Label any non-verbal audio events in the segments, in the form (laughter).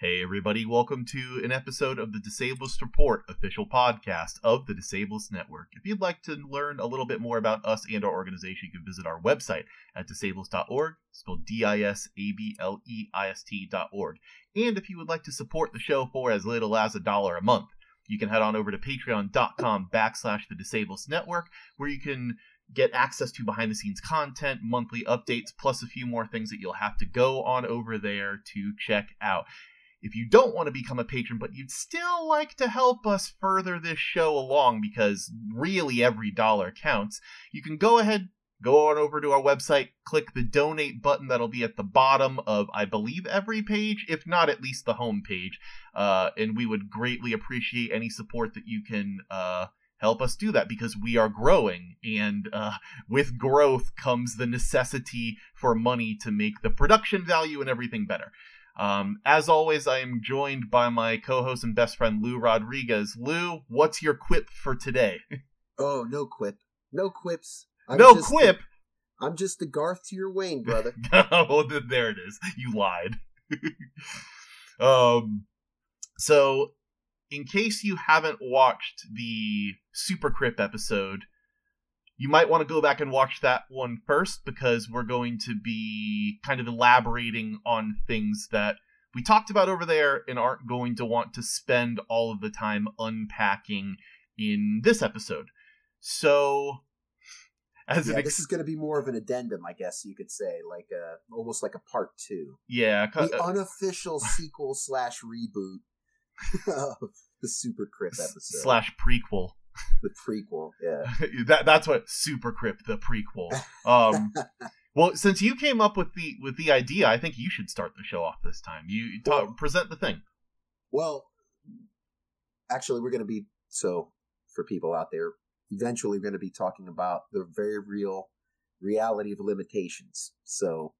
Hey, everybody, welcome to an episode of the Disableist Report, official podcast of the Disableist Network. If you'd like to learn a little bit more about us and our organization, you can visit our website at disableist.org, spelled D I S A B L E I S T.org. And if you would like to support the show for as little as a dollar a month, you can head on over to patreon.com backslash the Disableist Network, where you can get access to behind the scenes content, monthly updates, plus a few more things that you'll have to go on over there to check out. If you don't want to become a patron, but you'd still like to help us further this show along because really every dollar counts, you can go ahead, go on over to our website, click the donate button that'll be at the bottom of, I believe, every page, if not at least the home page. Uh, and we would greatly appreciate any support that you can uh, help us do that because we are growing. And uh, with growth comes the necessity for money to make the production value and everything better. Um, as always, I am joined by my co-host and best friend Lou Rodriguez. Lou, what's your quip for today? (laughs) Oh, no quip, no quips. I'm no just quip. The, I'm just the Garth to your Wayne, brother. (laughs) oh, there it is. You lied. (laughs) um, so in case you haven't watched the Super Crip episode, you might want to go back and watch that one first because we're going to be kind of elaborating on things that we talked about over there and aren't going to want to spend all of the time unpacking in this episode. So, as yeah, ex- this is going to be more of an addendum, I guess you could say, like a almost like a part two. Yeah, the uh, unofficial (laughs) sequel slash reboot (laughs) of the Super Crip episode slash prequel (laughs) the prequel. Yeah, (laughs) that that's what Super Crip the prequel. Um, (laughs) well, since you came up with the with the idea, I think you should start the show off this time. You talk, well, present the thing. Well, actually, we're going to be so for people out there. Eventually, we're going to be talking about the very real reality of limitations. So,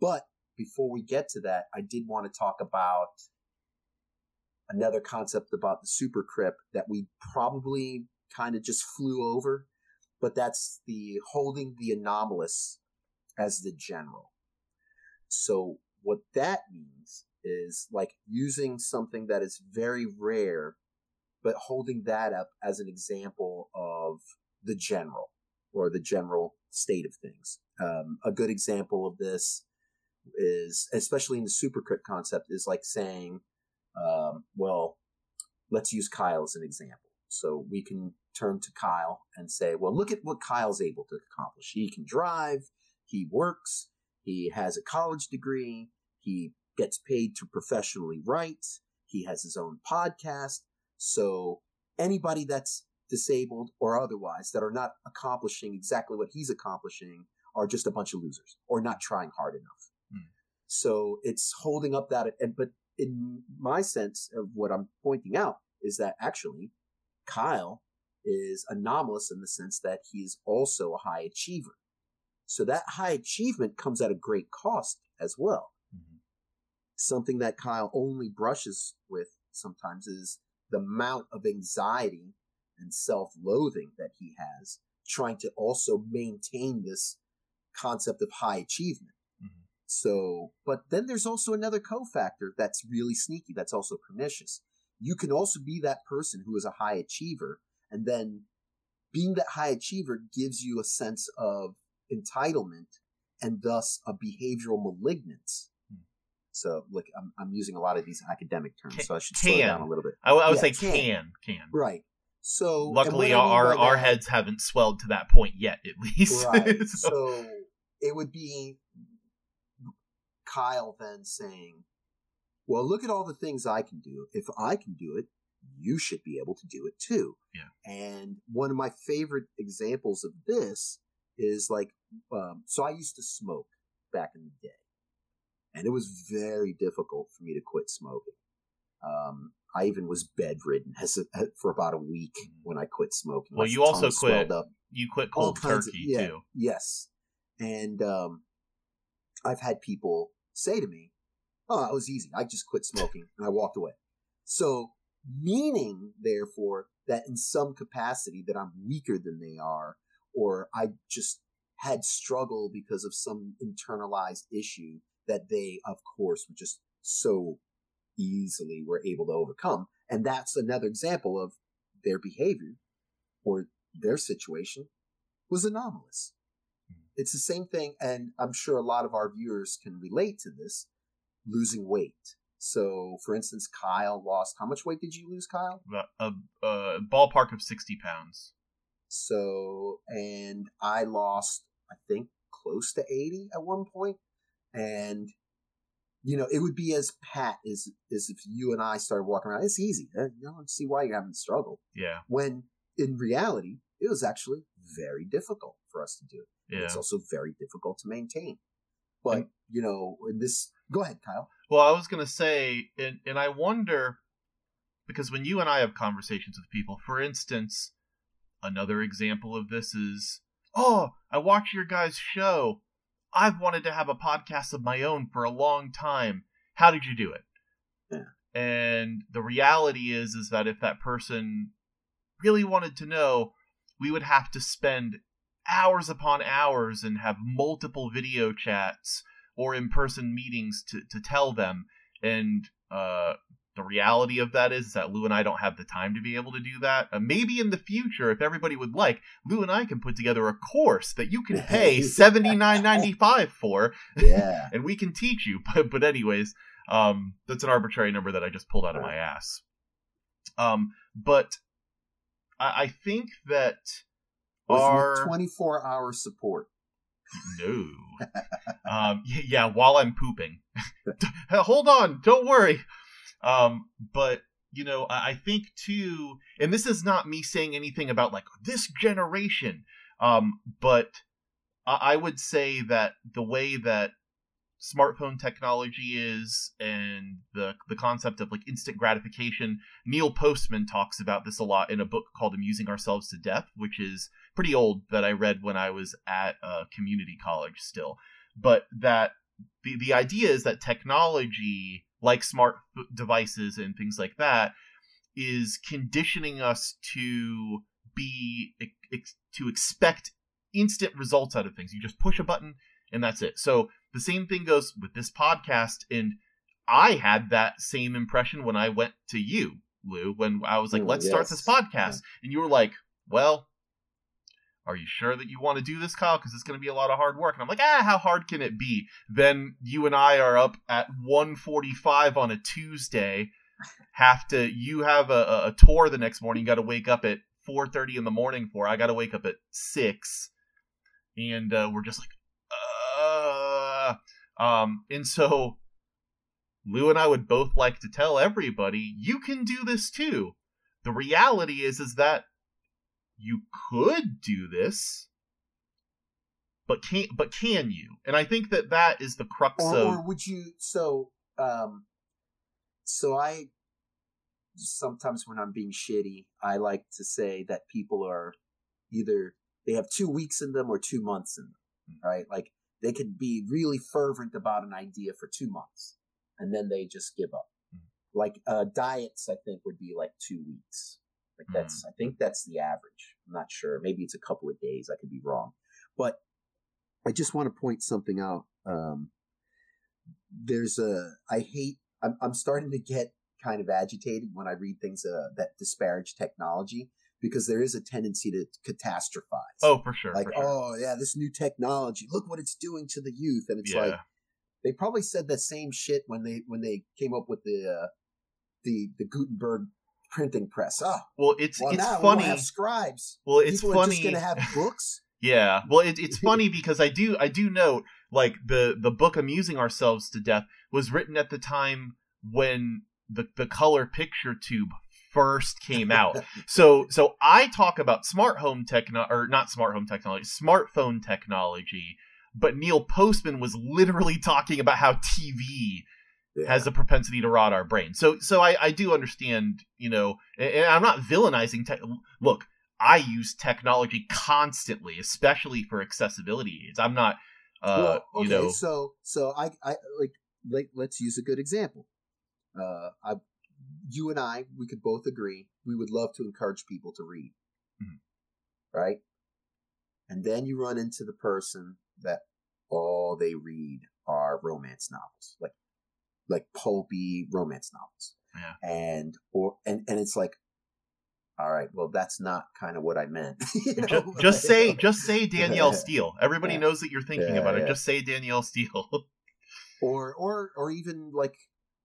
but before we get to that, I did want to talk about another concept about the super crip that we probably kind of just flew over, but that's the holding the anomalous as the general. So what that means is like using something that is very rare, but holding that up as an example of the general or the general state of things. Um, a good example of this is, especially in the super crip concept, is like saying, um, well, let's use Kyle as an example. So we can turn to Kyle and say, well, look at what Kyle's able to accomplish. He can drive, he works, he has a college degree, he gets paid to professionally write, he has his own podcast. So anybody that's disabled or otherwise that are not accomplishing exactly what he's accomplishing are just a bunch of losers or not trying hard enough. Mm. So it's holding up that, and, but in my sense of what I'm pointing out is that actually Kyle is anomalous in the sense that he is also a high achiever. So that high achievement comes at a great cost as well. Mm-hmm. Something that Kyle only brushes with sometimes is the amount of anxiety and self loathing that he has trying to also maintain this concept of high achievement. Mm-hmm. So, but then there's also another cofactor that's really sneaky, that's also pernicious. You can also be that person who is a high achiever and then being that high achiever gives you a sense of entitlement and thus a behavioral malignance. Hmm. So, like, I'm, I'm using a lot of these academic terms, can, so I should slow down a little bit. I, I would yeah, say can, can, can. Right. So, luckily, our our that, heads haven't swelled to that point yet, at (laughs) least. Right. (laughs) so. so it would be Kyle then saying, "Well, look at all the things I can do. If I can do it, you should be able to do it too. Yeah. And one of my favorite examples of this is like, um, so I used to smoke back in the day, and it was very difficult for me to quit smoking. Um, I even was bedridden as a, (laughs) for about a week mm. when I quit smoking. Well, you also quit. Up. You quit cold turkey of, yeah, too. Yes, and um, I've had people say to me, "Oh, it was easy. I just quit smoking and I walked away." So meaning therefore that in some capacity that I'm weaker than they are, or I just had struggle because of some internalized issue that they, of course, were just so easily were able to overcome. And that's another example of their behavior or their situation was anomalous. Hmm. It's the same thing, and I'm sure a lot of our viewers can relate to this losing weight. So, for instance, Kyle lost how much weight did you lose, Kyle? A, a, a ballpark of 60 pounds. So, and I lost, I think, close to 80 at one point. And, you know, it would be as pat as, as if you and I started walking around. It's easy. I don't see why you're having struggle. Yeah. When in reality, it was actually very difficult for us to do. Yeah. It's also very difficult to maintain. But, and, you know, in this, go ahead, Kyle. Well, I was going to say, and, and I wonder, because when you and I have conversations with people, for instance, another example of this is, oh, I watch your guys' show. I've wanted to have a podcast of my own for a long time. How did you do it? Yeah. And the reality is, is that if that person really wanted to know, we would have to spend hours upon hours and have multiple video chats or in person meetings to, to tell them. And uh, the reality of that is that Lou and I don't have the time to be able to do that. Uh, maybe in the future, if everybody would like, Lou and I can put together a course that you can (laughs) pay seventy nine ninety five for, yeah, (laughs) and we can teach you. But but anyways, um, that's an arbitrary number that I just pulled out of my ass. Um, but I, I think that our twenty four hour support. No. um, yeah, while I'm pooping. (laughs) Hold on, don't worry. Um, but you know, I think too, and this is not me saying anything about like this generation, um, but I would say that the way that smartphone technology is and the the concept of like instant gratification. Neil Postman talks about this a lot in a book called Amusing Ourselves to Death, which is pretty old that I read when I was at a community college still. But that the the idea is that technology like smart devices and things like that is conditioning us to be to expect instant results out of things. You just push a button and that's it. So the same thing goes with this podcast and I had that same impression when I went to you, Lou, when I was like, "Let's yes. start this podcast." Yeah. And you were like, "Well, are you sure that you want to do this, Kyle? Because it's going to be a lot of hard work. And I'm like, ah, how hard can it be? Then you and I are up at 1:45 on a Tuesday. Have to you have a, a tour the next morning. You got to wake up at 4:30 in the morning for. I got to wake up at six, and uh, we're just like, uh, um, and so Lou and I would both like to tell everybody, you can do this too. The reality is, is that you could do this but can but can you and i think that that is the crux or, of or would you so um so i sometimes when i'm being shitty i like to say that people are either they have two weeks in them or two months in them hmm. right like they could be really fervent about an idea for two months and then they just give up mm-hmm. like uh diets i think would be like two weeks like that's, mm. I think that's the average. I'm not sure. Maybe it's a couple of days. I could be wrong, but I just want to point something out. Um, there's a, I hate, I'm, I'm starting to get kind of agitated when I read things uh, that disparage technology because there is a tendency to catastrophize. Oh, for sure. Like, for sure. oh yeah, this new technology. Look what it's doing to the youth, and it's yeah. like they probably said that same shit when they when they came up with the uh, the the Gutenberg printing press. Oh, well, it's well, it's funny. have scribes. Well, it's People funny. Are just going to have (laughs) books. yeah. Well, it, it's (laughs) funny because I do I do note like the the book "Amusing Ourselves to Death" was written at the time when the the color picture tube first came out. (laughs) so so I talk about smart home techno or not smart home technology, smartphone technology. But Neil Postman was literally talking about how TV yeah. has a propensity to rot our brain. So so I, I do understand, you know, and I'm not villainizing. Te- Look, I use technology constantly, especially for accessibility aids. I'm not, uh, well, okay, you know. So so I I like like let's use a good example. Uh, I, you and I, we could both agree we would love to encourage people to read, mm-hmm. right? And then you run into the person that all they read are romance novels, like like pulpy romance novels. Yeah. And or and and it's like all right, well that's not kind of what I meant. (laughs) you know? just, just say (laughs) just say Danielle Steel. Everybody Yeah. knows that you're thinking Yeah, about it. Just say Danielle Steel. (laughs) or or or even like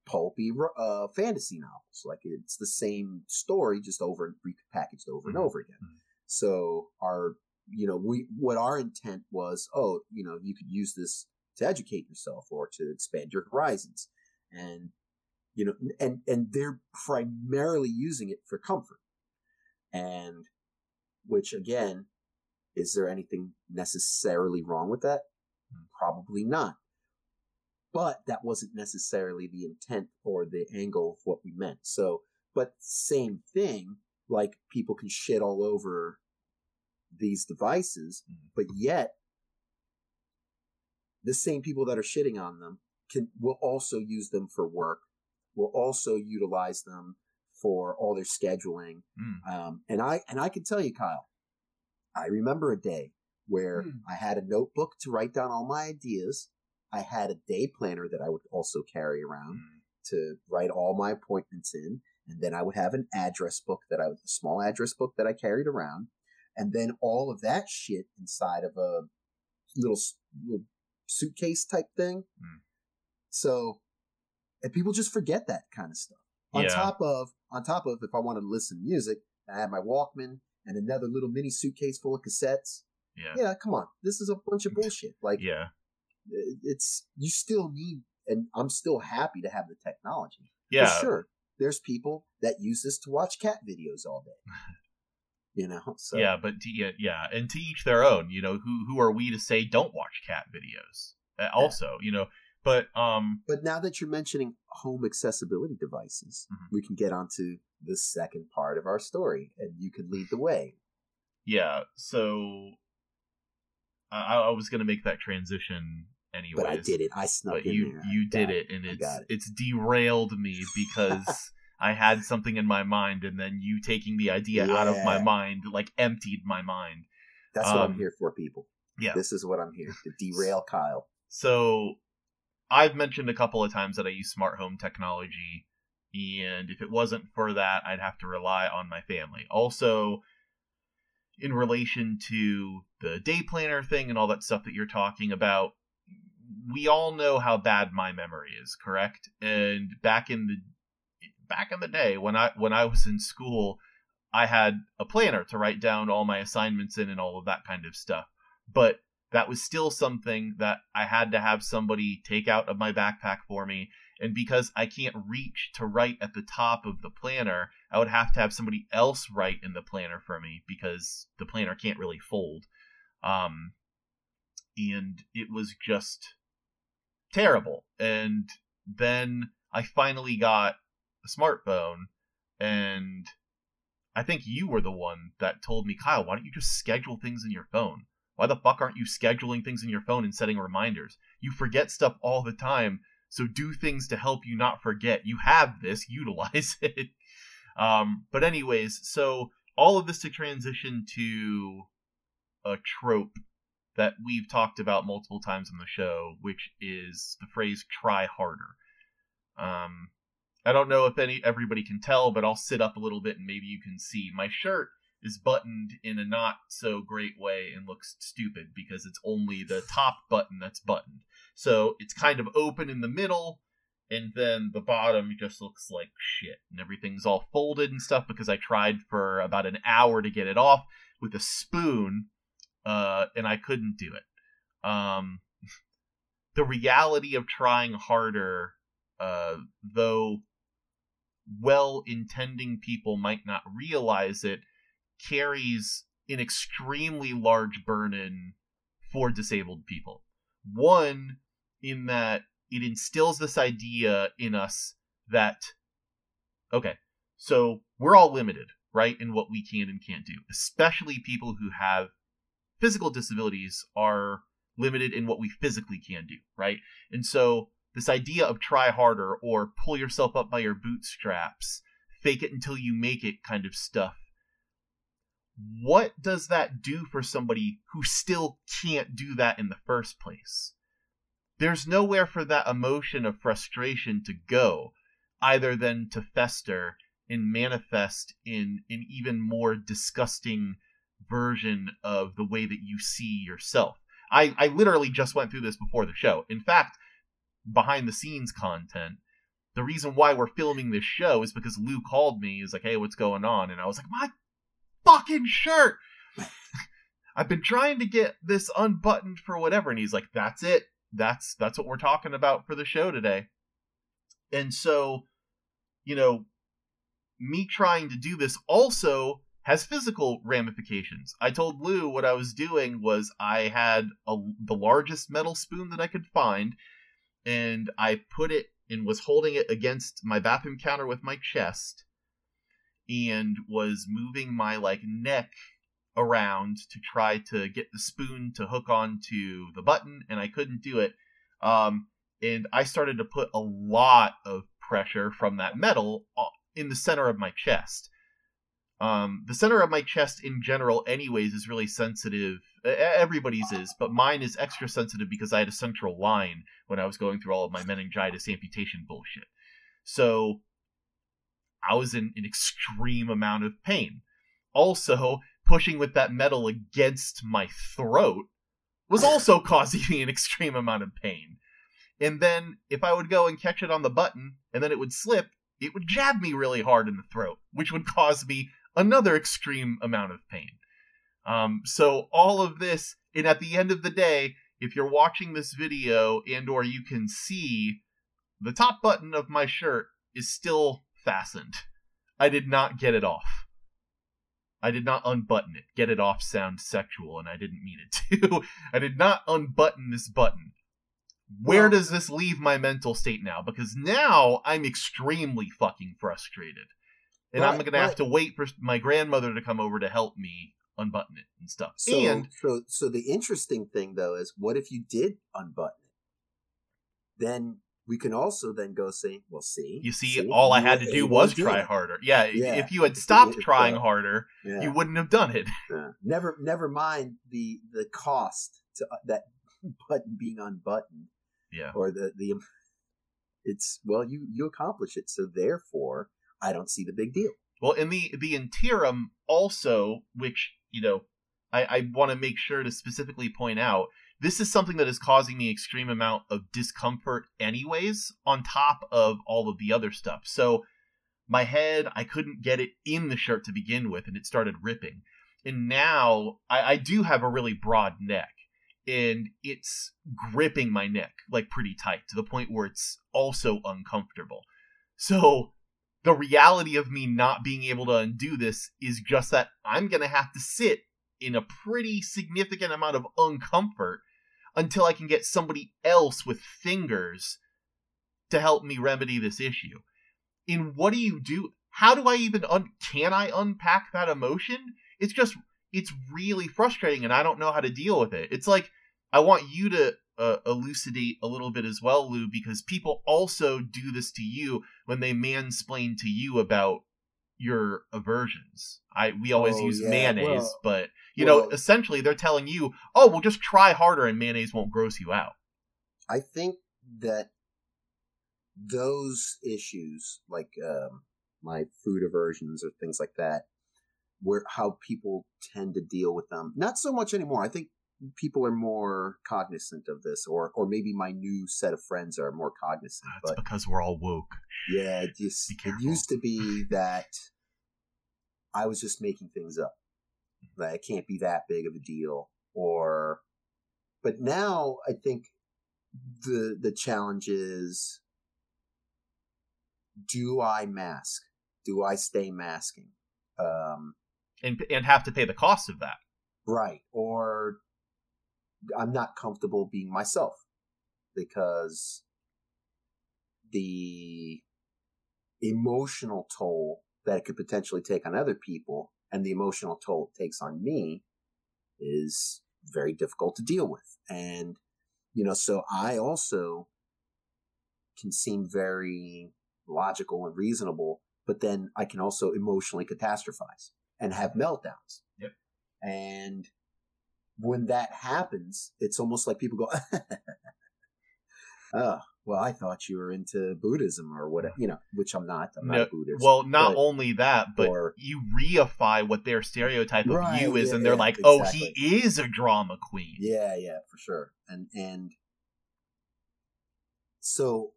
pulpy uh, fantasy novels. Like it's the same story, just over repackaged over Mhm. and over again. Mhm. So our you know we what our intent was. Oh, you know, you could use this to educate yourself or to expand your horizons, and you know, and and they're primarily using it for comfort, and which again. Is there anything necessarily wrong with that? Hmm. Probably not but that wasn't necessarily the intent or the angle of what we meant. So, but same thing, like people can shit all over these devices, Mhm. but yet the same people that are shitting on them can will also use them for work, will also utilize them for all their scheduling. Mm. Um, and I and I can tell you, Kyle, I remember a day where Hmm. I had a notebook to write down all my ideas. I had a day planner that I would also carry around Mm. to write all my appointments in, and then I would have an address book that I was a small address book that I carried around, and then all of that shit inside of a little, little suitcase type thing. Mm. So, and people just forget that kind of stuff. On Yeah. top of, on top of, if I wanted to listen to music, I had my Walkman and another little mini suitcase full of cassettes. Yeah. Yeah, come on, this is a bunch of bullshit. Like, Yeah. it's you still need, and I'm still happy to have the technology. For Yeah. sure. There's people that use this to watch cat videos all day. (laughs) You know, so Yeah, but to, yeah, yeah, and to each their own. You know, who who are we to say don't watch cat videos? Uh, Also, you know, but um, But now that you're mentioning home accessibility devices, Mhm. we can get onto the second part of our story, and you can lead the way. yeah. So I, I was gonna make that transition anyways. But I did it. I snuck in you there. you did got it, and it's it. it's derailed me because (laughs) I had something in my mind, and then you taking the idea out of my mind like emptied my mind. That's what I'm um, here for, people. yeah. This is what I'm here to derail Kyle. So I've mentioned a couple of times that I use smart home technology, and if it wasn't for that, I'd have to rely on my family. Also, in relation to the day planner thing and all that stuff that you're talking about, we all know how bad my memory is, correct? And back in the back in the day when I when I was in school, I had a planner to write down all my assignments in and all of that kind of stuff. But that was still something that I had to have somebody take out of my backpack for me. And because I can't reach to write at the top of the planner, I would have to have somebody else write in the planner for me because the planner can't really fold. Um, and it was just terrible. And then I finally got a smartphone, and I think you were the one that told me, Kyle, why don't you just schedule things in your phone? Why the fuck aren't you scheduling things in your phone and setting reminders? You forget stuff all the time, so do things to help you not forget. You have this, (laughs) utilize it. Um, but anyways, so all of this to transition to a trope that we've talked about multiple times on the show, which is the phrase "try harder." Um, I don't know if any everybody can tell, but I'll sit up a little bit and maybe you can see my shirt is buttoned in a not so great way and looks stupid because it's only the (laughs) top button that's buttoned. So it's kind of open in the middle, and then the bottom just looks like shit. And everything's all folded and stuff because I tried for about an hour to get it off with a spoon, uh, and I couldn't do it. Um, (laughs) the reality of trying harder, uh, though well intending people might not realize it, carries an extremely large burden for disabled people. One, in that it instills this idea in us that, okay, so we're all limited, right, in what we can and can't do, especially people who have physical disabilities are limited in what we physically can do, right? And so this idea of try harder or pull yourself up by your bootstraps, fake it until you make it kind of stuff. What does that do for somebody who still can't do that in the first place? there's nowhere for that emotion of frustration to go, either than to fester and manifest in an even more disgusting version of the way that you see yourself. I, I literally just went through this before the show. In fact, behind the scenes content, the reason why we're filming this show is because Lou called me. He's like, hey, what's going on? And I was like, my fucking shirt. I've been trying to get this unbuttoned for whatever. And he's like, that's it. That's that's what we're talking about for the show today. And so, you know, me trying to do this also has physical ramifications. I told Lou what I was doing was I had a, the largest metal spoon that I could find, and I put it and was holding it against my bathroom counter with my chest, and was moving my like neck around to try to get the spoon to hook onto the button, and I couldn't do it. Um, and I started to put a lot of pressure from that metal uh, in the center of my chest um, the center of my chest in general, anyways, is really sensitive. Everybody's is, but mine is extra sensitive because I had a central line when I was going through all of my meningitis amputation bullshit. So I was in an extreme amount of pain. Also, pushing with that metal against my throat was (laughs) also causing me an extreme amount of pain. And then if I would go and catch it on the button and then it would slip, it would jab me really hard in the throat, which would cause me another extreme amount of pain. Um, so all of this, and at the end of the day, if you're watching this video and or you can see the top button of my shirt is still fastened. I did not get it off. I did not unbutton it. Get it off sounds sexual, and I didn't mean it to. (laughs) I did not unbutton this button. Where well, does this leave my mental state now? Because now I'm extremely fucking frustrated and right, I'm gonna right. have to wait for my grandmother to come over to help me unbutton it and stuff. So, and so, so the interesting thing though is, what if you did unbutton it? Then we can also then go say, well, see, you see, see all I had to do was try harder. Yeah, yeah, if you had stopped trying harder, yeah. you wouldn't have done it. Yeah. Never, never mind the the cost to uh, that (laughs) button being unbuttoned. Yeah, or the the it's well, you you accomplish it, so therefore I don't see the big deal. Well, in the the interim also, which you know, I, I want to make sure to specifically point out, this is something that is causing me extreme amount of discomfort, anyways. On top of all of the other stuff, so my head, I couldn't get it in the shirt to begin with, and it started ripping. And now I, I do have a really broad neck, and it's gripping my neck like pretty tight to the point where it's also uncomfortable. So the reality of me not being able to undo this is just that I'm to have to sit in a pretty significant amount of uncomfort until I can get somebody else with fingers to help me remedy this issue. In what do you do? How do I even un- can I unpack that emotion? It's just it's really frustrating and I don't know how to deal with it. It's like I want you to uh, elucidate a little bit as well, Lou, because people also do this to you when they mansplain to you about your aversions. I we always oh, use yeah. mayonnaise, well, but you well, know, essentially they're telling you, "Oh, well, just try harder, and mayonnaise won't gross you out." I think that those issues, like um, my food aversions or things like that, where how people tend to deal with them, not so much anymore. I think people are more cognizant of this, or or maybe my new set of friends are more cognizant. That's but because we're all woke. Yeah, it, just, it used to be that I was just making things up. That it can't be that big of a deal, or but now I think the the challenge is: do I mask? Do I stay masking? Um, and and have to pay the cost of that. Right. Or I'm not comfortable being myself because the emotional toll that it could potentially take on other people and the emotional toll it takes on me is very difficult to deal with. And, you know, so I also can seem very logical and reasonable, but then I can also emotionally catastrophize and have meltdowns. Yep. And when that happens, it's almost like people go, (laughs) Oh, well, I thought you were into Buddhism or whatever, you know, which I'm not. I'm No, not a Buddhist. well, not but- only that, but or- you reify what their stereotype of Right, you is, yeah, and they're yeah, like, "Oh, exactly. he is a drama queen." Yeah, yeah, for sure. And and so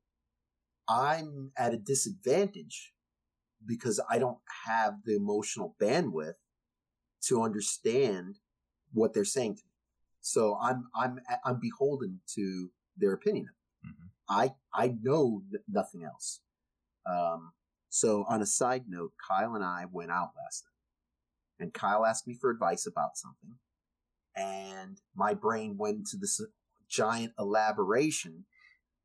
I'm at a disadvantage because I don't have the emotional bandwidth to understand what they're saying to me. So I'm I'm I'm beholden to their opinion. Mhm. I I know nothing else. Um, so on a side note, Kyle and I went out last night, and Kyle asked me for advice about something, and my brain went into this giant elaboration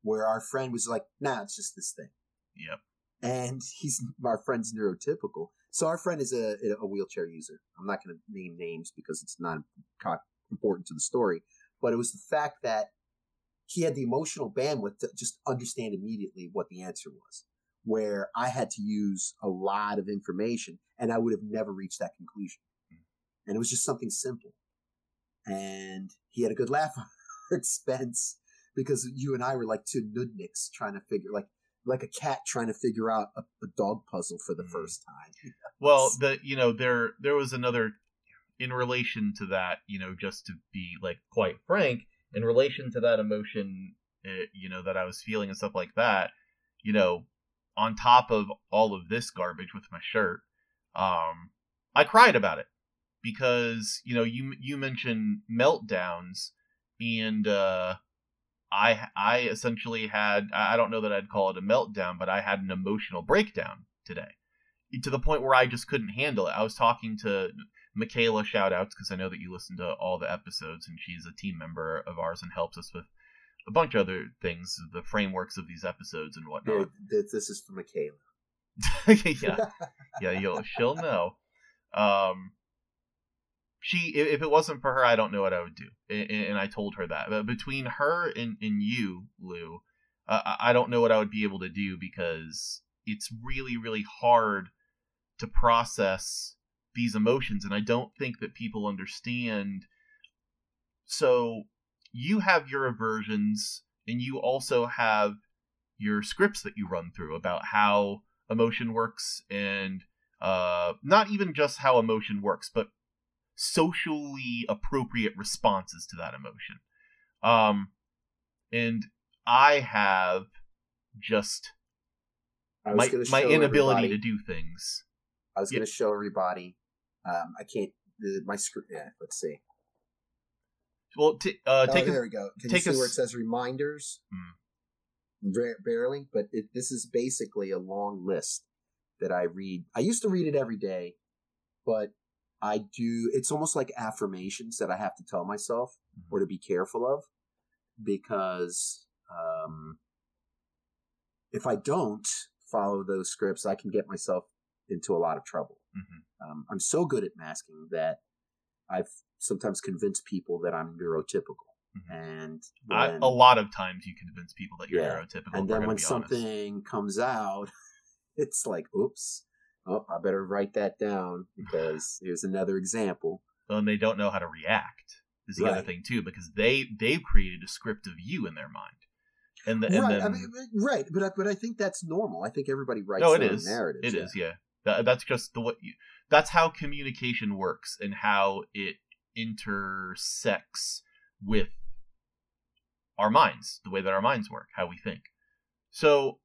where our friend was like, "Nah, it's just this thing," Yep. and he's our friend's neurotypical. So our friend is a a wheelchair user. I'm not going to name names because it's not important to the story, but it was the fact that he had the emotional bandwidth to just understand immediately what the answer was. Where I had to use a lot of information and I would have never reached that conclusion. And it was just something simple. And he had a good laugh (laughs) on our expense because you and I were like two nudniks trying to figure, like, like a cat trying to figure out a, a dog puzzle for the Mhm. first time. Well, the you know there there was another in relation to that. You know, just to be like quite frank, in relation to that emotion, uh, you know, that I was feeling and stuff like that. You know, on top of all of this garbage with my shirt, um, I cried about it because you know you you mentioned meltdowns and uh I I essentially had I don't know that I'd call it a meltdown, but I had an emotional breakdown today to the point where I just couldn't handle it. I was talking to Michaela, shout outs because I know that you listen to all the episodes and she's a team member of ours and helps us with a bunch of other things, the frameworks of these episodes and whatnot. th- this is for Michaela. (laughs) yeah, yeah, you'll she'll know. Um, she if it wasn't for her, I don't know what I would do, and, and I told her that. But between her and, and you, Lou, uh, I don't know what I would be able to do because it's really really hard to process these emotions, and I don't think that people understand. So you have your aversions, and you also have your scripts that you run through about how emotion works and uh, not even just how emotion works, but socially appropriate responses to that emotion. Um, and I have just my my inability everybody- to do things. I was Yeah. going to show everybody. Um, I can't. The, my script. Yeah, let's see. Well, t- uh, oh, take there a, we go. Can take you a where it says reminders? Ba- barely, but it, this is basically a long list that I read. I used to read it every day, but I do. It's almost like affirmations that I have to tell myself Mhm. or to be careful of because um, if I don't follow those scripts, I can get myself into a lot of trouble. Mhm. Um, I'm so good at masking that I've sometimes convinced people that I'm neurotypical. Mhm. And when- a lot of times you convince people that you're Yeah. neurotypical. and then when be honest. something comes out, (laughs) it's like, oops, oh, I better write that down (laughs) because here's another example. Well, and they don't know how to react is the other thing too because they they've created a script of you in their mind and, the, and right, then I mean, but- right, but I, but I think that's normal. I think everybody writes no it their is narratives. It is, yeah that, that's just the you, that's how communication works and how it intersects with our minds the way that our minds work how we think. So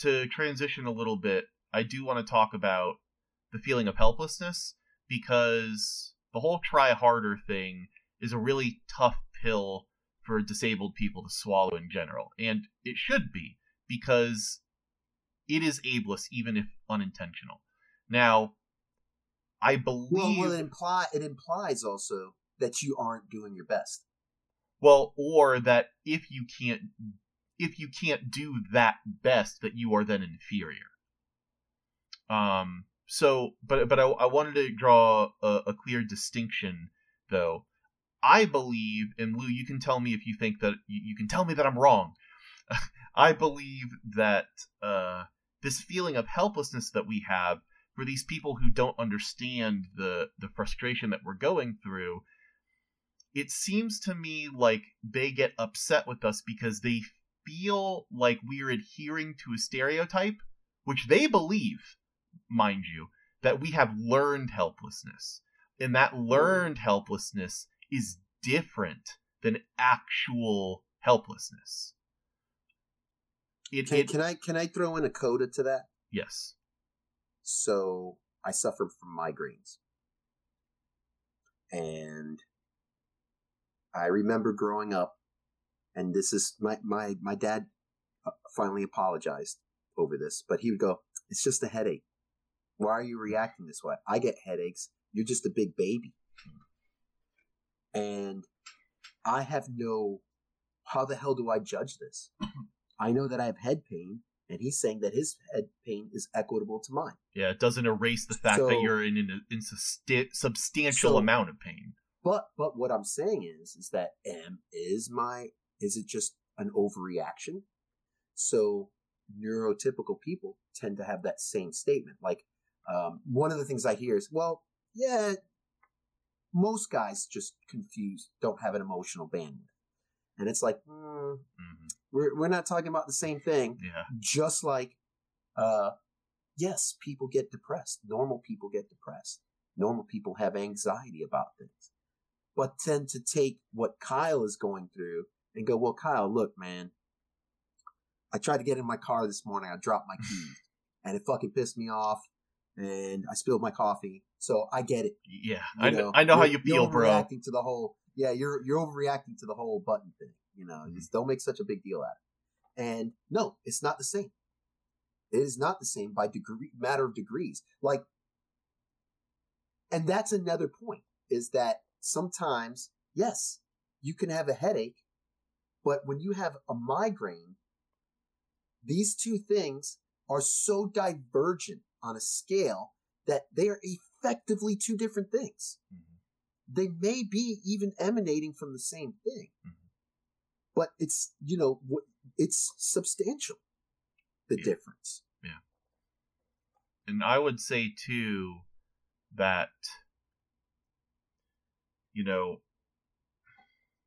to transition a little bit i do want to talk about the feeling of helplessness because the whole try harder thing is a really tough pill for disabled people to swallow in general and it should be because it is ableist even if unintentional. Now i believe Well, well, it imply it implies also that you aren't doing your best. well or that if you can't if you can't do that best that you are then inferior. Um so but but i, I wanted to draw a, a clear distinction though. I believe and lou you can tell me if you think that you, you can tell me that i'm wrong. (laughs) I believe that uh this feeling of helplessness that we have for these people who don't understand the the frustration that we're going through it seems to me like they get upset with us because they feel like we're adhering to a stereotype, which they believe, mind you, that we have learned helplessness. And that mm. learned helplessness is different than actual helplessness. It, can, it, can I can I throw in a coda to that? Yes. So I suffered from migraines. And I remember growing up, and this is my, my, my dad uh, finally apologized over this, but he would go, It's just a headache. Why are you reacting this way? I get headaches. You're just a big baby. And I have no, how the hell do I judge this? (clears throat) I know that I have head pain, and he's saying that his head pain is equitable to mine. Yeah, it doesn't erase the fact so, that you're in an in substantial so, amount of pain. But but what I'm saying is is that M is my is it just an overreaction? So neurotypical people tend to have that same statement. Like um, one of the things I hear is, well, yeah, most guys just confused, don't have an emotional bandwidth, and it's like, mm, mm-hmm. we're we're not talking about the same thing. Yeah. Just like, uh, yes, people get depressed. Normal people get depressed. Normal people have anxiety about things but tend to take what Kyle is going through and go, well, Kyle, look, man, I tried to get in my car this morning. I dropped my keys (laughs) and it fucking pissed me off and I spilled my coffee. So I get it. Yeah. You I know, I know how you feel, bro. Reacting to the whole, yeah, you're, you're overreacting to the whole button thing. You know, mm-hmm. just don't make such a big deal out of it. And no, it's not the same. It is not the same by degree, matter of degrees. Like, and that's another point is that sometimes, yes, you can have a headache, but when you have a migraine, these two things are so divergent on a scale that they are effectively two different things. Mm-hmm. They may be even emanating from the same thing, mm-hmm. but it's, you know, it's substantial, the yeah. difference. Yeah. And I would say, too, that you know,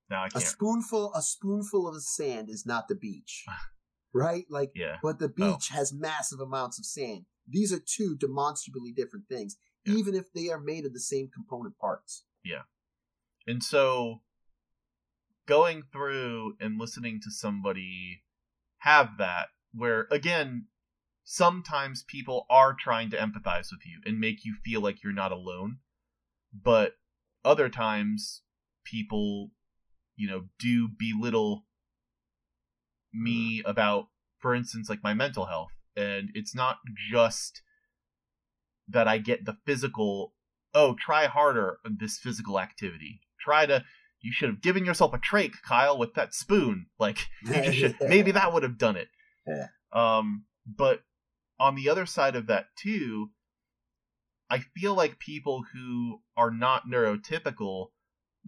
now I can't. A spoonful, a spoonful of sand is not the beach, (laughs) right? Like, yeah. But the beach has massive amounts of sand. These are two demonstrably different things, yeah. even if they are made of the same component parts. Yeah, and so going through and listening to somebody have that, where again, sometimes people are trying to empathize with you and make you feel like you're not alone, but other times people you know do belittle me about for instance like my mental health. And it's not just that i get the physical oh try harder on this physical activity try to you should have given yourself a trach kyle with that spoon (laughs) like you just should, (laughs) maybe that would have done it yeah. um but on the other side of that too I feel like people who are not neurotypical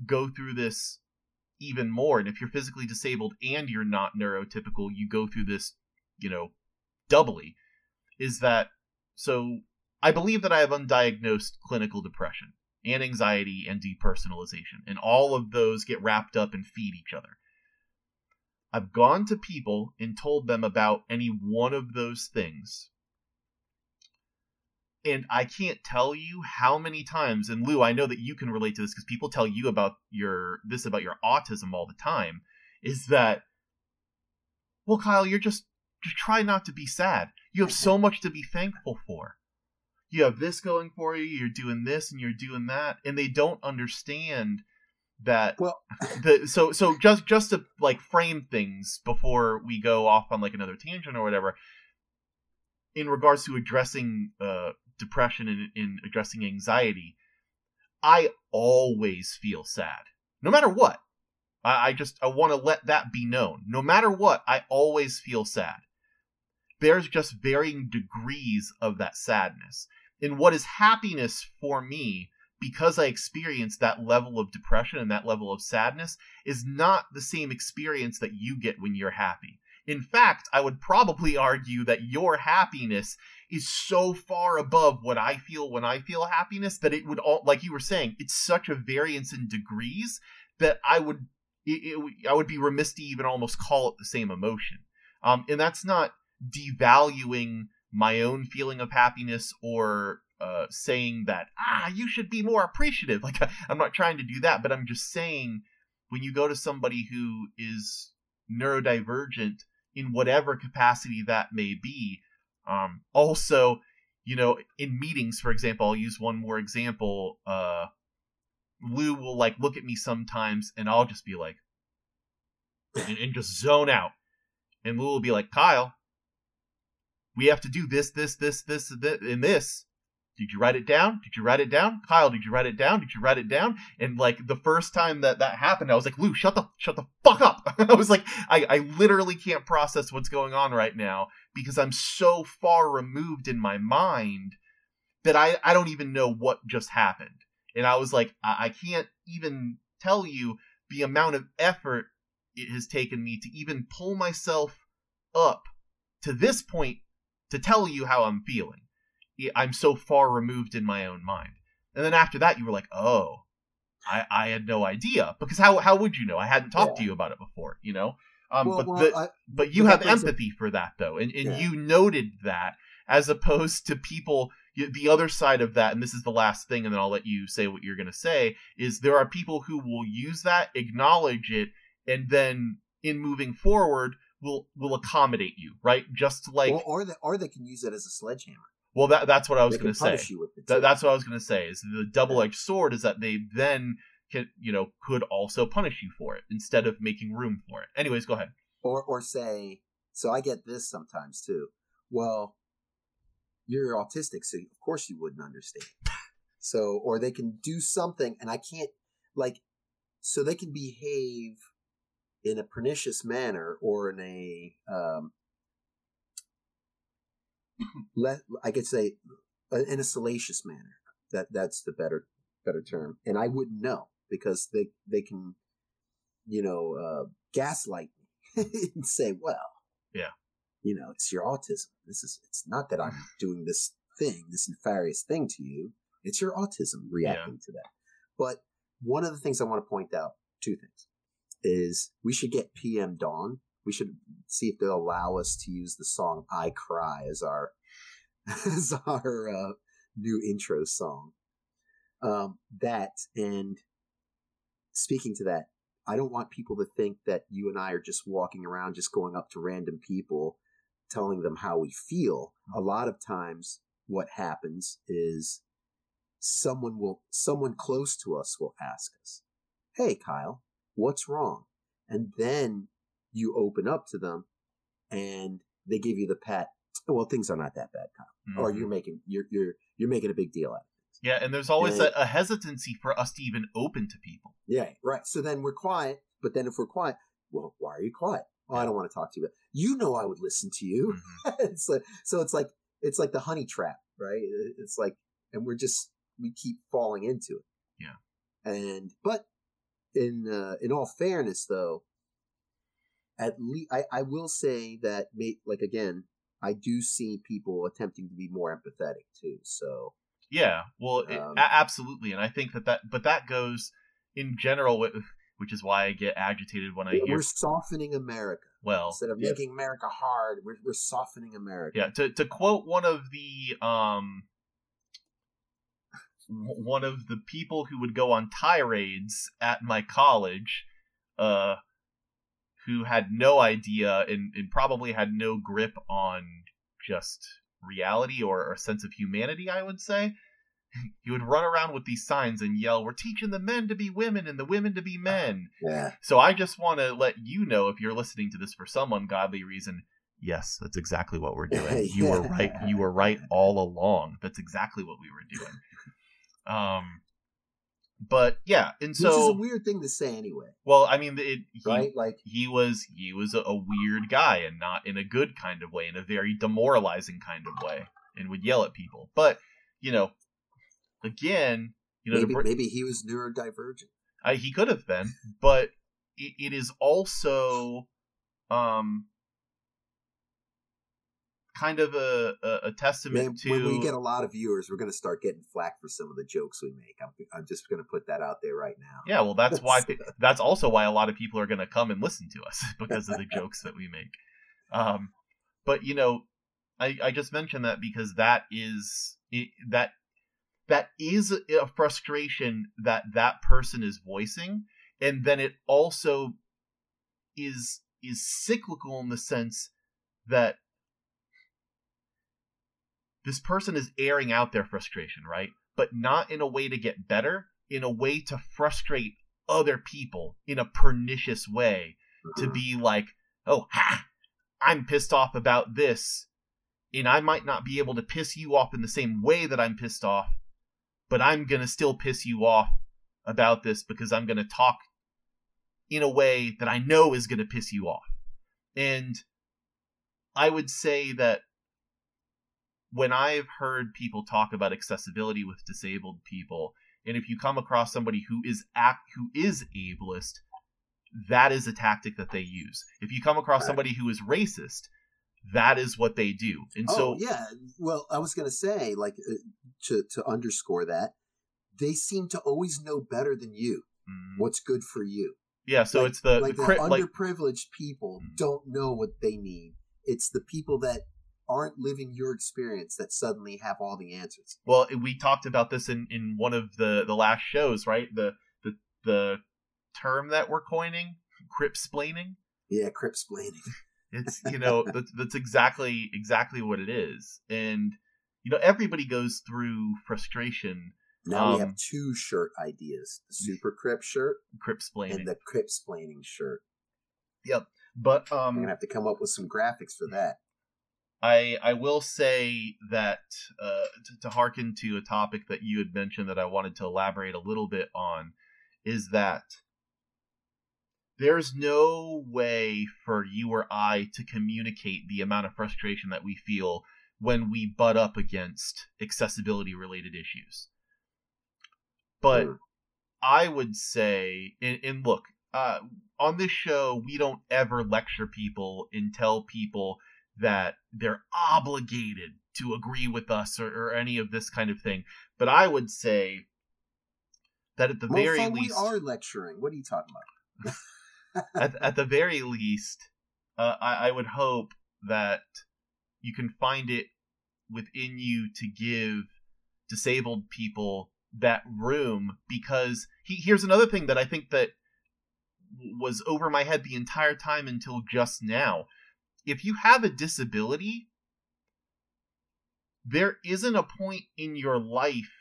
go through this even more. And if you're physically disabled and you're not neurotypical, you go through this, you know, doubly. Is that so? I believe that I have undiagnosed clinical depression and anxiety and depersonalization, and all of those get wrapped up and feed each other. I've gone to people and told them about any one of those things and I can't tell you how many times. And Lou, I know that you can relate to this because people tell you about your this about your autism all the time. Is that well, Kyle? You're just just try not to be sad. You have so much to be thankful for. You have this going for you. You're doing this and you're doing that, and they don't understand that well (laughs) the so so just just to like frame things before we go off on like another tangent or whatever in regards to addressing uh, depression and in addressing anxiety, I always feel sad, no matter what. I, I just I want to let that be known. No matter what, I always feel sad. There's just varying degrees of that sadness. And what is happiness for me, because I experienced that level of depression and that level of sadness, is not the same experience that you get when you're happy. In fact, I would probably argue that your happiness is so far above what I feel when I feel happiness that it would all, like you were saying, it's such a variance in degrees that I would it, it, I would be remiss to even almost call it the same emotion. Um, and that's not devaluing my own feeling of happiness or uh, saying that ah you should be more appreciative. (laughs) Like I'm not trying to do that, but I'm just saying when you go to somebody who is neurodivergent in whatever capacity that may be. Um, also, you know, in meetings, for example, I'll use one more example. Uh, Lou will like look at me sometimes, and I'll just be like, and, and just zone out. And Lou will be like, Kyle, we have to do this, this, this, this, this, and this. Did you write it down? Did you write it down? Kyle, did you write it down? Did you write it down? And like the first time that that happened, I was like, Lou, shut the shut the fuck up. (laughs) I was like, I, I literally can't process what's going on right now because I'm so far removed in my mind that I, I don't even know what just happened. And I was like, I, I can't even tell you the amount of effort it has taken me to even pull myself up to this point to tell you how I'm feeling. I'm so far removed in my own mind. And then after that, you were like, oh, I, I had no idea because how how would you know? I hadn't talked yeah. to you about it before, you know. Um, well, but well, the, I, but you have empathy for that though, and and yeah. you noted that as opposed to people the other side of that and this is the last thing and then I'll let you say what you're going to say is there are people who will use that acknowledge it and then in moving forward will will accommodate you right? Just like or, or, the, or they can use it as a sledgehammer. Well that that's what I was going to say. that, that's what I was going to say is the double-edged sword is that they then can you know could also punish you for it instead of making room for it. Anyways go ahead. Or or say so I get this sometimes too. Well you're autistic, so of course you wouldn't understand. So, or they can do something, and I can't, like, so they can behave in a pernicious manner or in a, um, (clears throat) let, I could say, in a salacious manner. That that's the better better term, and I wouldn't know because they they can, you know, uh, gaslight me (laughs) and say, well, yeah, you know, it's your autism. This is, it's not that I'm (laughs) doing this thing, this nefarious thing to you. It's your autism reacting yeah. to that. But one of the things I want to point out, two things, is we should get PM Dawn. We should see if they'll allow us to use the song "I Cry" as our (laughs) as our uh, new intro song. Um, that and speaking to that, I don't want people to think that you and I are just walking around, just going up to random people telling them how we feel, a lot of times what happens is someone will, someone close to us will ask us, Hey, Kyle, what's wrong? And then you open up to them and they give you the pat. Well, things are not that bad, Kyle. Mm-hmm. Or you're making, you're, you're, you're making a big deal out of it. Yeah. And there's always and, a, a hesitancy for us to even open to people. Yeah. Right. So then we're quiet. But then if we're quiet, well, why are you quiet? oh, I don't want to talk to you. But you know, I would listen to you. Mm-hmm. (laughs) it's like, so it's like, it's like the honey trap, right? It's like, and we're just, we keep falling into it. Yeah. And, but in, uh, in all fairness though, at least I, I will say that, may, like, again, I do see people attempting to be more empathetic too. So, yeah, well, it, um, absolutely. And I think that that, but that goes in general with, which is why I get agitated when I hear we're softening America. Well, instead of making America hard, we're we're softening America. Yeah, to to quote one of the um one of the people who would go on tirades at my college, uh, who had no idea and, and probably had no grip on just reality or, a sense of humanity, I would say. (laughs) he would run around with these signs and yell, "We're teaching the men to be women and the women to be men." Yeah. So I just want to let you know if you're listening to this for some ungodly reason, yes, that's exactly what we're doing. (laughs) You were right. You were right all along. That's exactly what we were doing. Um but yeah, and so Which is a weird thing to say anyway. Well, I mean, it, he, right? Like he was he was a, a weird guy, and not in a good kind of way, in a very demoralizing kind of way, and would yell at people. But you know, again, you know, maybe, maybe he was neurodivergent. Uh, he could have been, but it, it is also um kind of a a, a testament Man, to when we get a lot of viewers, we're going to start getting flack for some of the jokes we make. I'm, I'm just going to put that out there right now. yeah. Well, that's why (laughs) that's also why a lot of people are going to come and listen to us (laughs) because of the (laughs) jokes that we make. Um, but you know, I I just mentioned that because that is it, that that is a frustration that that person is voicing and then it also is is cyclical in the sense that this person is airing out their frustration right? But not in a way to get better in a way to frustrate other people in a pernicious way to Mhm. be like oh ha! I'm pissed off about this and i might not be able to piss you off in the same way that i'm pissed off but i'm gonna still piss you off about this because i'm gonna talk in a way that i know is gonna piss you off. And i would say that when i've heard people talk about accessibility with disabled people and if you come across somebody who is act who is ableist that is a tactic that they use if you come across Right. somebody who is racist that is what they do and oh so yeah, well, I was going to say, like, uh, to to underscore that, they seem to always know better than you mm, what's good for you. yeah so like- it's the, like the the cri- like underprivileged people Mm. don't know what they need. It's the people that aren't living your experience that suddenly have all the answers. Well, we talked about this in, in one of the, the last shows, right? The the the term that we're coining, cripsplaining. Yeah, crip splaining. (laughs) It's you know that's, that's exactly exactly what it is, and you know everybody goes through frustration, Now we have Um, two shirt ideas: the (laughs) super crip shirt cripsplaining. and the crip splaining shirt. but um, I'm um, gonna have to come up with some graphics for (laughs) that. I I will say that uh, to, to hearken to a topic that you had mentioned that I wanted to elaborate a little bit on is that there's no way for you or I to communicate the amount of frustration that we feel when we butt up against accessibility related issues. But Mm. I would say, and, and look, uh, on this show, we don't ever lecture people and tell people that they're obligated to agree with us or, or any of this kind of thing. But I would say that at the very Mofo, least, we are lecturing. What are you talking about? (laughs) at, at the very least, uh, I, I would hope that you can find it within you to give disabled people that room because he, here's another thing that I think that was over my head the entire time until just now. If you have a disability, there isn't a point in your life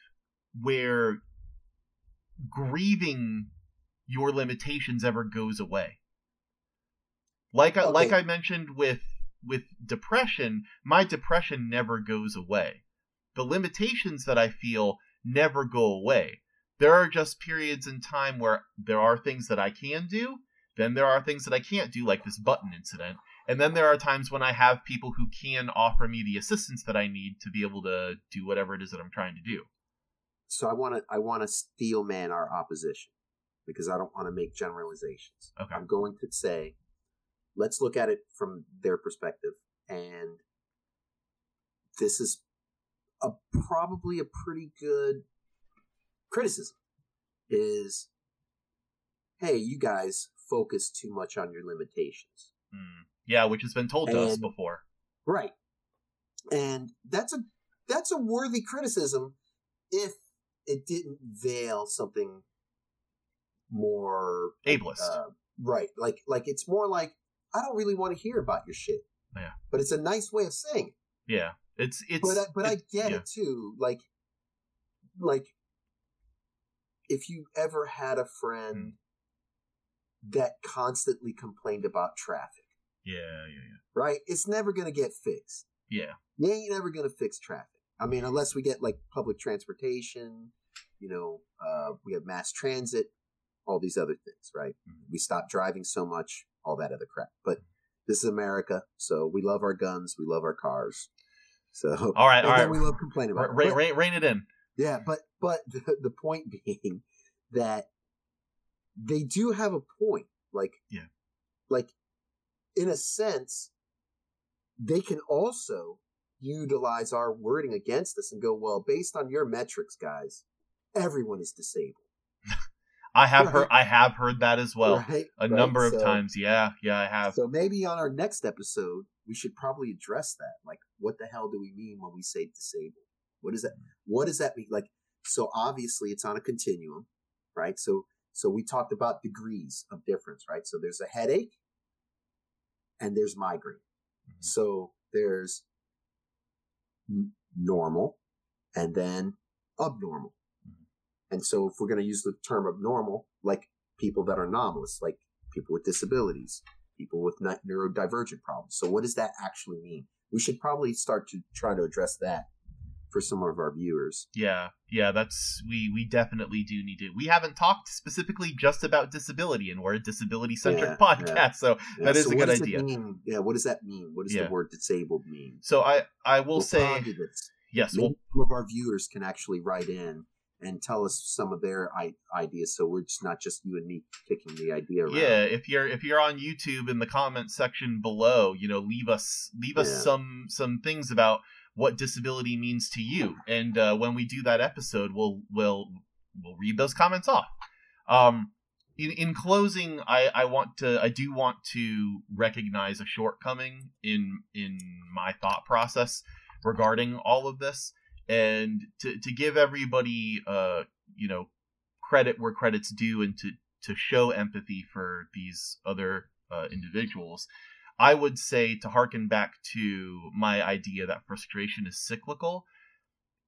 where grieving your limitations ever goes away. Like I, like I mentioned with with depression, my depression never goes away. The limitations that I feel never go away. There are just periods in time where there are things that I can do, then there are things that I can't do like this button incident, and then there are times when I have people who can offer me the assistance that I need to be able to do whatever it is that I'm trying to do. So I want to I want to steel man our opposition because I don't want to make generalizations. Okay. I'm going to say, let's look at it from their perspective, and this is a probably a pretty good criticism. Is hey, you guys focus too much on your limitations. Hmm. Yeah, which has been told to us before. Right. And that's a that's a worthy criticism if it didn't veil something more Ableist. uh, right. Like like it's more like I don't really want to hear about your shit. Yeah. But it's a nice way of saying it. yeah, it's it's. But I, but I get yeah. it too. Like like if you ever had a friend Hmm. that constantly complained about traffic, Yeah, yeah, yeah. right? It's never going to get fixed. yeah, yeah. you ain't never gonna fix traffic. I mean, unless we get like public transportation, you know, uh, we have mass transit, all these other things, right? Mhm. We stop driving so much, all that other crap. But this is America, so we love our guns, we love our cars. So All right, all we love complaining about Ra- it. But- ra- rein it in. yeah, but but (laughs) the, the point being that they do have a point. Like Yeah. like in a sense, they can also utilize our wording against us and go, well, based on your metrics, guys, everyone is disabled. (laughs) I have heard I have heard that as well right? a Right, number of so- times. Yeah, yeah, I have. So maybe on our next episode, we should probably address that. Like, what the hell do we mean when we say disabled? What does that? What does that mean? Like, so obviously it's on a continuum, right? So, so we talked about degrees of difference, right? So there's a headache, and there's migraine. Mhm. So there's n- normal, and then abnormal. Mhm. And so if we're going to use the term abnormal, like people that are anomalous, like people with disabilities, people with neurodivergent problems. So what does that actually mean? We should probably start to try to address that for some of our viewers. Yeah, yeah, that's we we definitely do need to. We haven't talked specifically just about disability, and we're a disability centric Yeah, podcast, yeah. so That is so a what good does idea. mean? Yeah, what does that mean? What does Yeah. the word disabled mean? so I I will We'll say yes. Maybe Well, some of our viewers can actually write in and tell us some of their I- ideas, so we're just not just you and me kicking the idea around. yeah. If you're if you're on YouTube in the comment section below, you know, leave us leave us some some things about what disability means to you, and uh, when we do that episode, we'll we'll we'll read those comments off. Um, in, in closing, I, I want to I do want to recognize a shortcoming in in my thought process regarding all of this, and to, to give everybody uh you know credit where credit's due, and to to show empathy for these other uh, individuals. I would say to harken back to my idea that frustration is cyclical.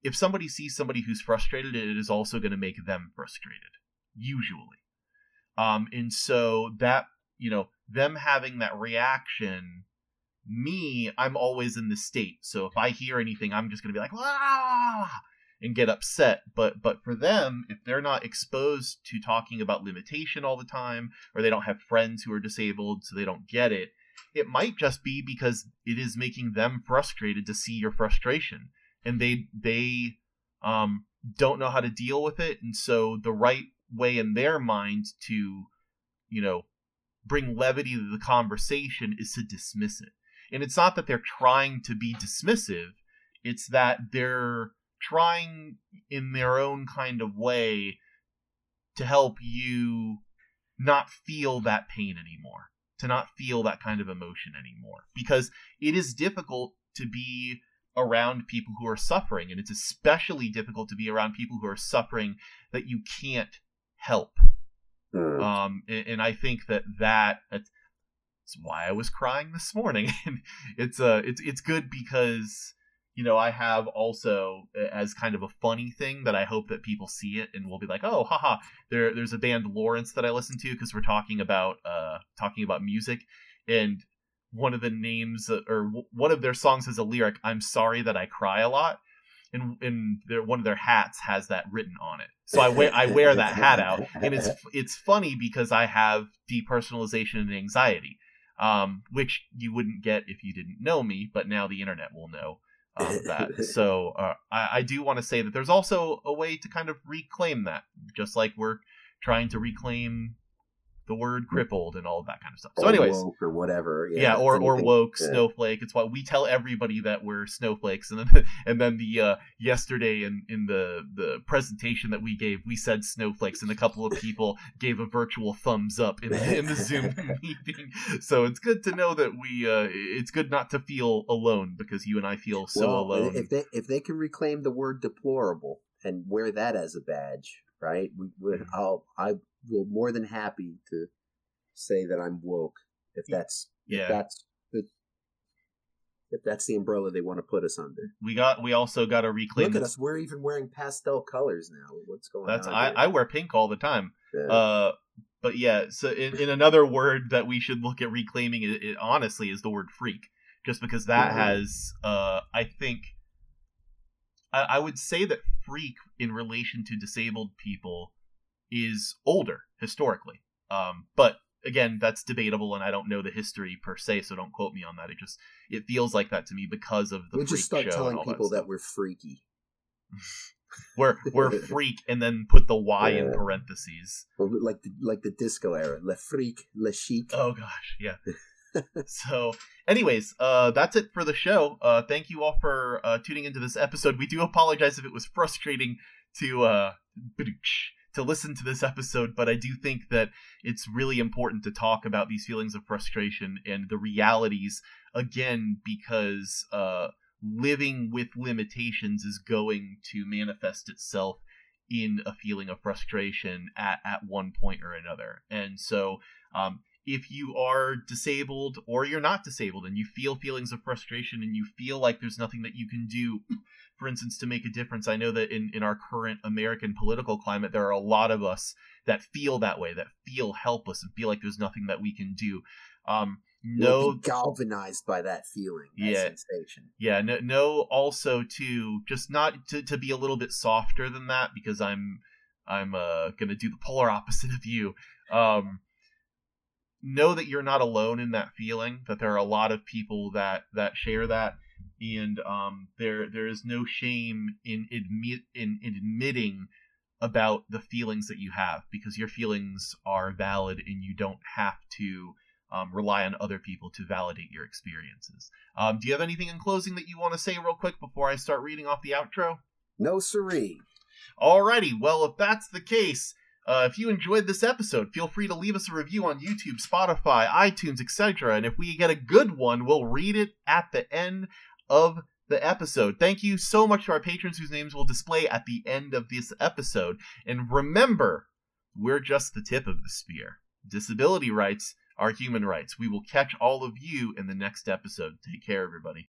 If somebody sees somebody who's frustrated, it is also going to make them frustrated, usually. Um, and so that, you know, them having that reaction, me, I'm always in the state. So if I hear anything, I'm just going to be like, ah, and get upset. But but for them, if they're not exposed to talking about limitation all the time, or they don't have friends who are disabled, so they don't get it, it might just be because it is making them frustrated to see your frustration, and they they um don't know how to deal with it, and so the right way in their mind to you know bring levity to the conversation is to dismiss it. And it's not that they're trying to be dismissive, it's that they're trying in their own kind of way to help you not feel that pain anymore, to not feel that kind of emotion anymore. Because it is difficult to be around people who are suffering, and it's especially difficult to be around people who are suffering that you can't help Hmm. um and, and i think that that that's why i was crying this morning (laughs) and it's uh it's it's good because you know i have also uh, as kind of a funny thing that i hope that people see it and will be like oh haha there there's a band lawrence that i listen to because we're talking about uh talking about music. And one of the names uh, or w- one of their songs has a lyric i'm sorry that i cry a lot and and their one of their hats has that written on it. So i wear i wear that hat out and it's (laughs) it's funny because I have depersonalization and anxiety, um, which you wouldn't get if you didn't know me, but now the internet will know um, (laughs) that. So uh, I, I do want to say that there's also a way to kind of reclaim that, just like we're trying to reclaim the word crippled and all of that kind of stuff. So, Or anyways, or whatever. Yeah, yeah, or or woke yeah. snowflake. It's why we tell everybody that we're snowflakes, and then (laughs) and then the uh, yesterday in in the the presentation that we gave, we said snowflakes, and a couple of people (laughs) gave a virtual thumbs up in the, in the Zoom (laughs) meeting. So it's good to know that we. Uh, it's good not to feel alone because you and I feel so well, alone. If they if they can reclaim the word deplorable and wear that as a badge, right? We, we Mhm. I'll I will more than happy to say that I'm woke if that's yeah, if that's the if that's the umbrella they want to put us under. we got. We also got to reclaim. Look at the- us, we're even wearing pastel colors now. What's going That's on? I. I wear pink all the time. Yeah. Uh, but yeah, so in, in another word that we should look at reclaiming, it, it honestly is the word freak, just because that Mhm. has, uh, I think, I, I would say that freak in relation to disabled people is older historically. Um, but again, that's debatable, and I don't know the history per se, so don't quote me on that. It just it feels like that to me because of the freak just start telling people that, that we're freaky. (laughs) we're we're (laughs) freak, and then put the Y in parentheses. Like the like the disco era, le freak, le chic. Oh gosh, yeah. (laughs) so, anyways, uh, that's it for the show. Uh, thank you all for uh, tuning into this episode. We do apologize if it was frustrating to uh, to listen to this episode, but I do think that it's really important to talk about these feelings of frustration and the realities again because uh, living with limitations is going to manifest itself in a feeling of frustration at, at one point or another. And so, um, if you are disabled or you're not disabled and you feel feelings of frustration and you feel like there's nothing that you can do, for instance, to make a difference, I know that in, in our current American political climate, there are a lot of us that feel that way, that feel helpless and feel like there's nothing that we can do. Um, no galvanized by that feeling that yeah. sensation. Yeah no, no also to just not to, to be a little bit softer than that because i'm i'm uh gonna do the polar opposite of you. Um know that you're not alone in that feeling that there are a lot of people that that share that and um there there is no shame in admit in, in admitting about the feelings that you have because your feelings are valid and you don't have to um, rely on other people to validate your experiences. Um, do you have anything in closing that you want to say real quick before I start reading off the outro? No, siree. Alrighty, well, if that's the case, uh, if you enjoyed this episode, feel free to leave us a review on YouTube, Spotify, iTunes, etc. And if we get a good one, we'll read it at the end of the episode. Thank you so much to our patrons whose names will display at the end of this episode. And remember, we're just the tip of the spear. Disability rights are human rights. We will catch all of you in the next episode. Take care, everybody.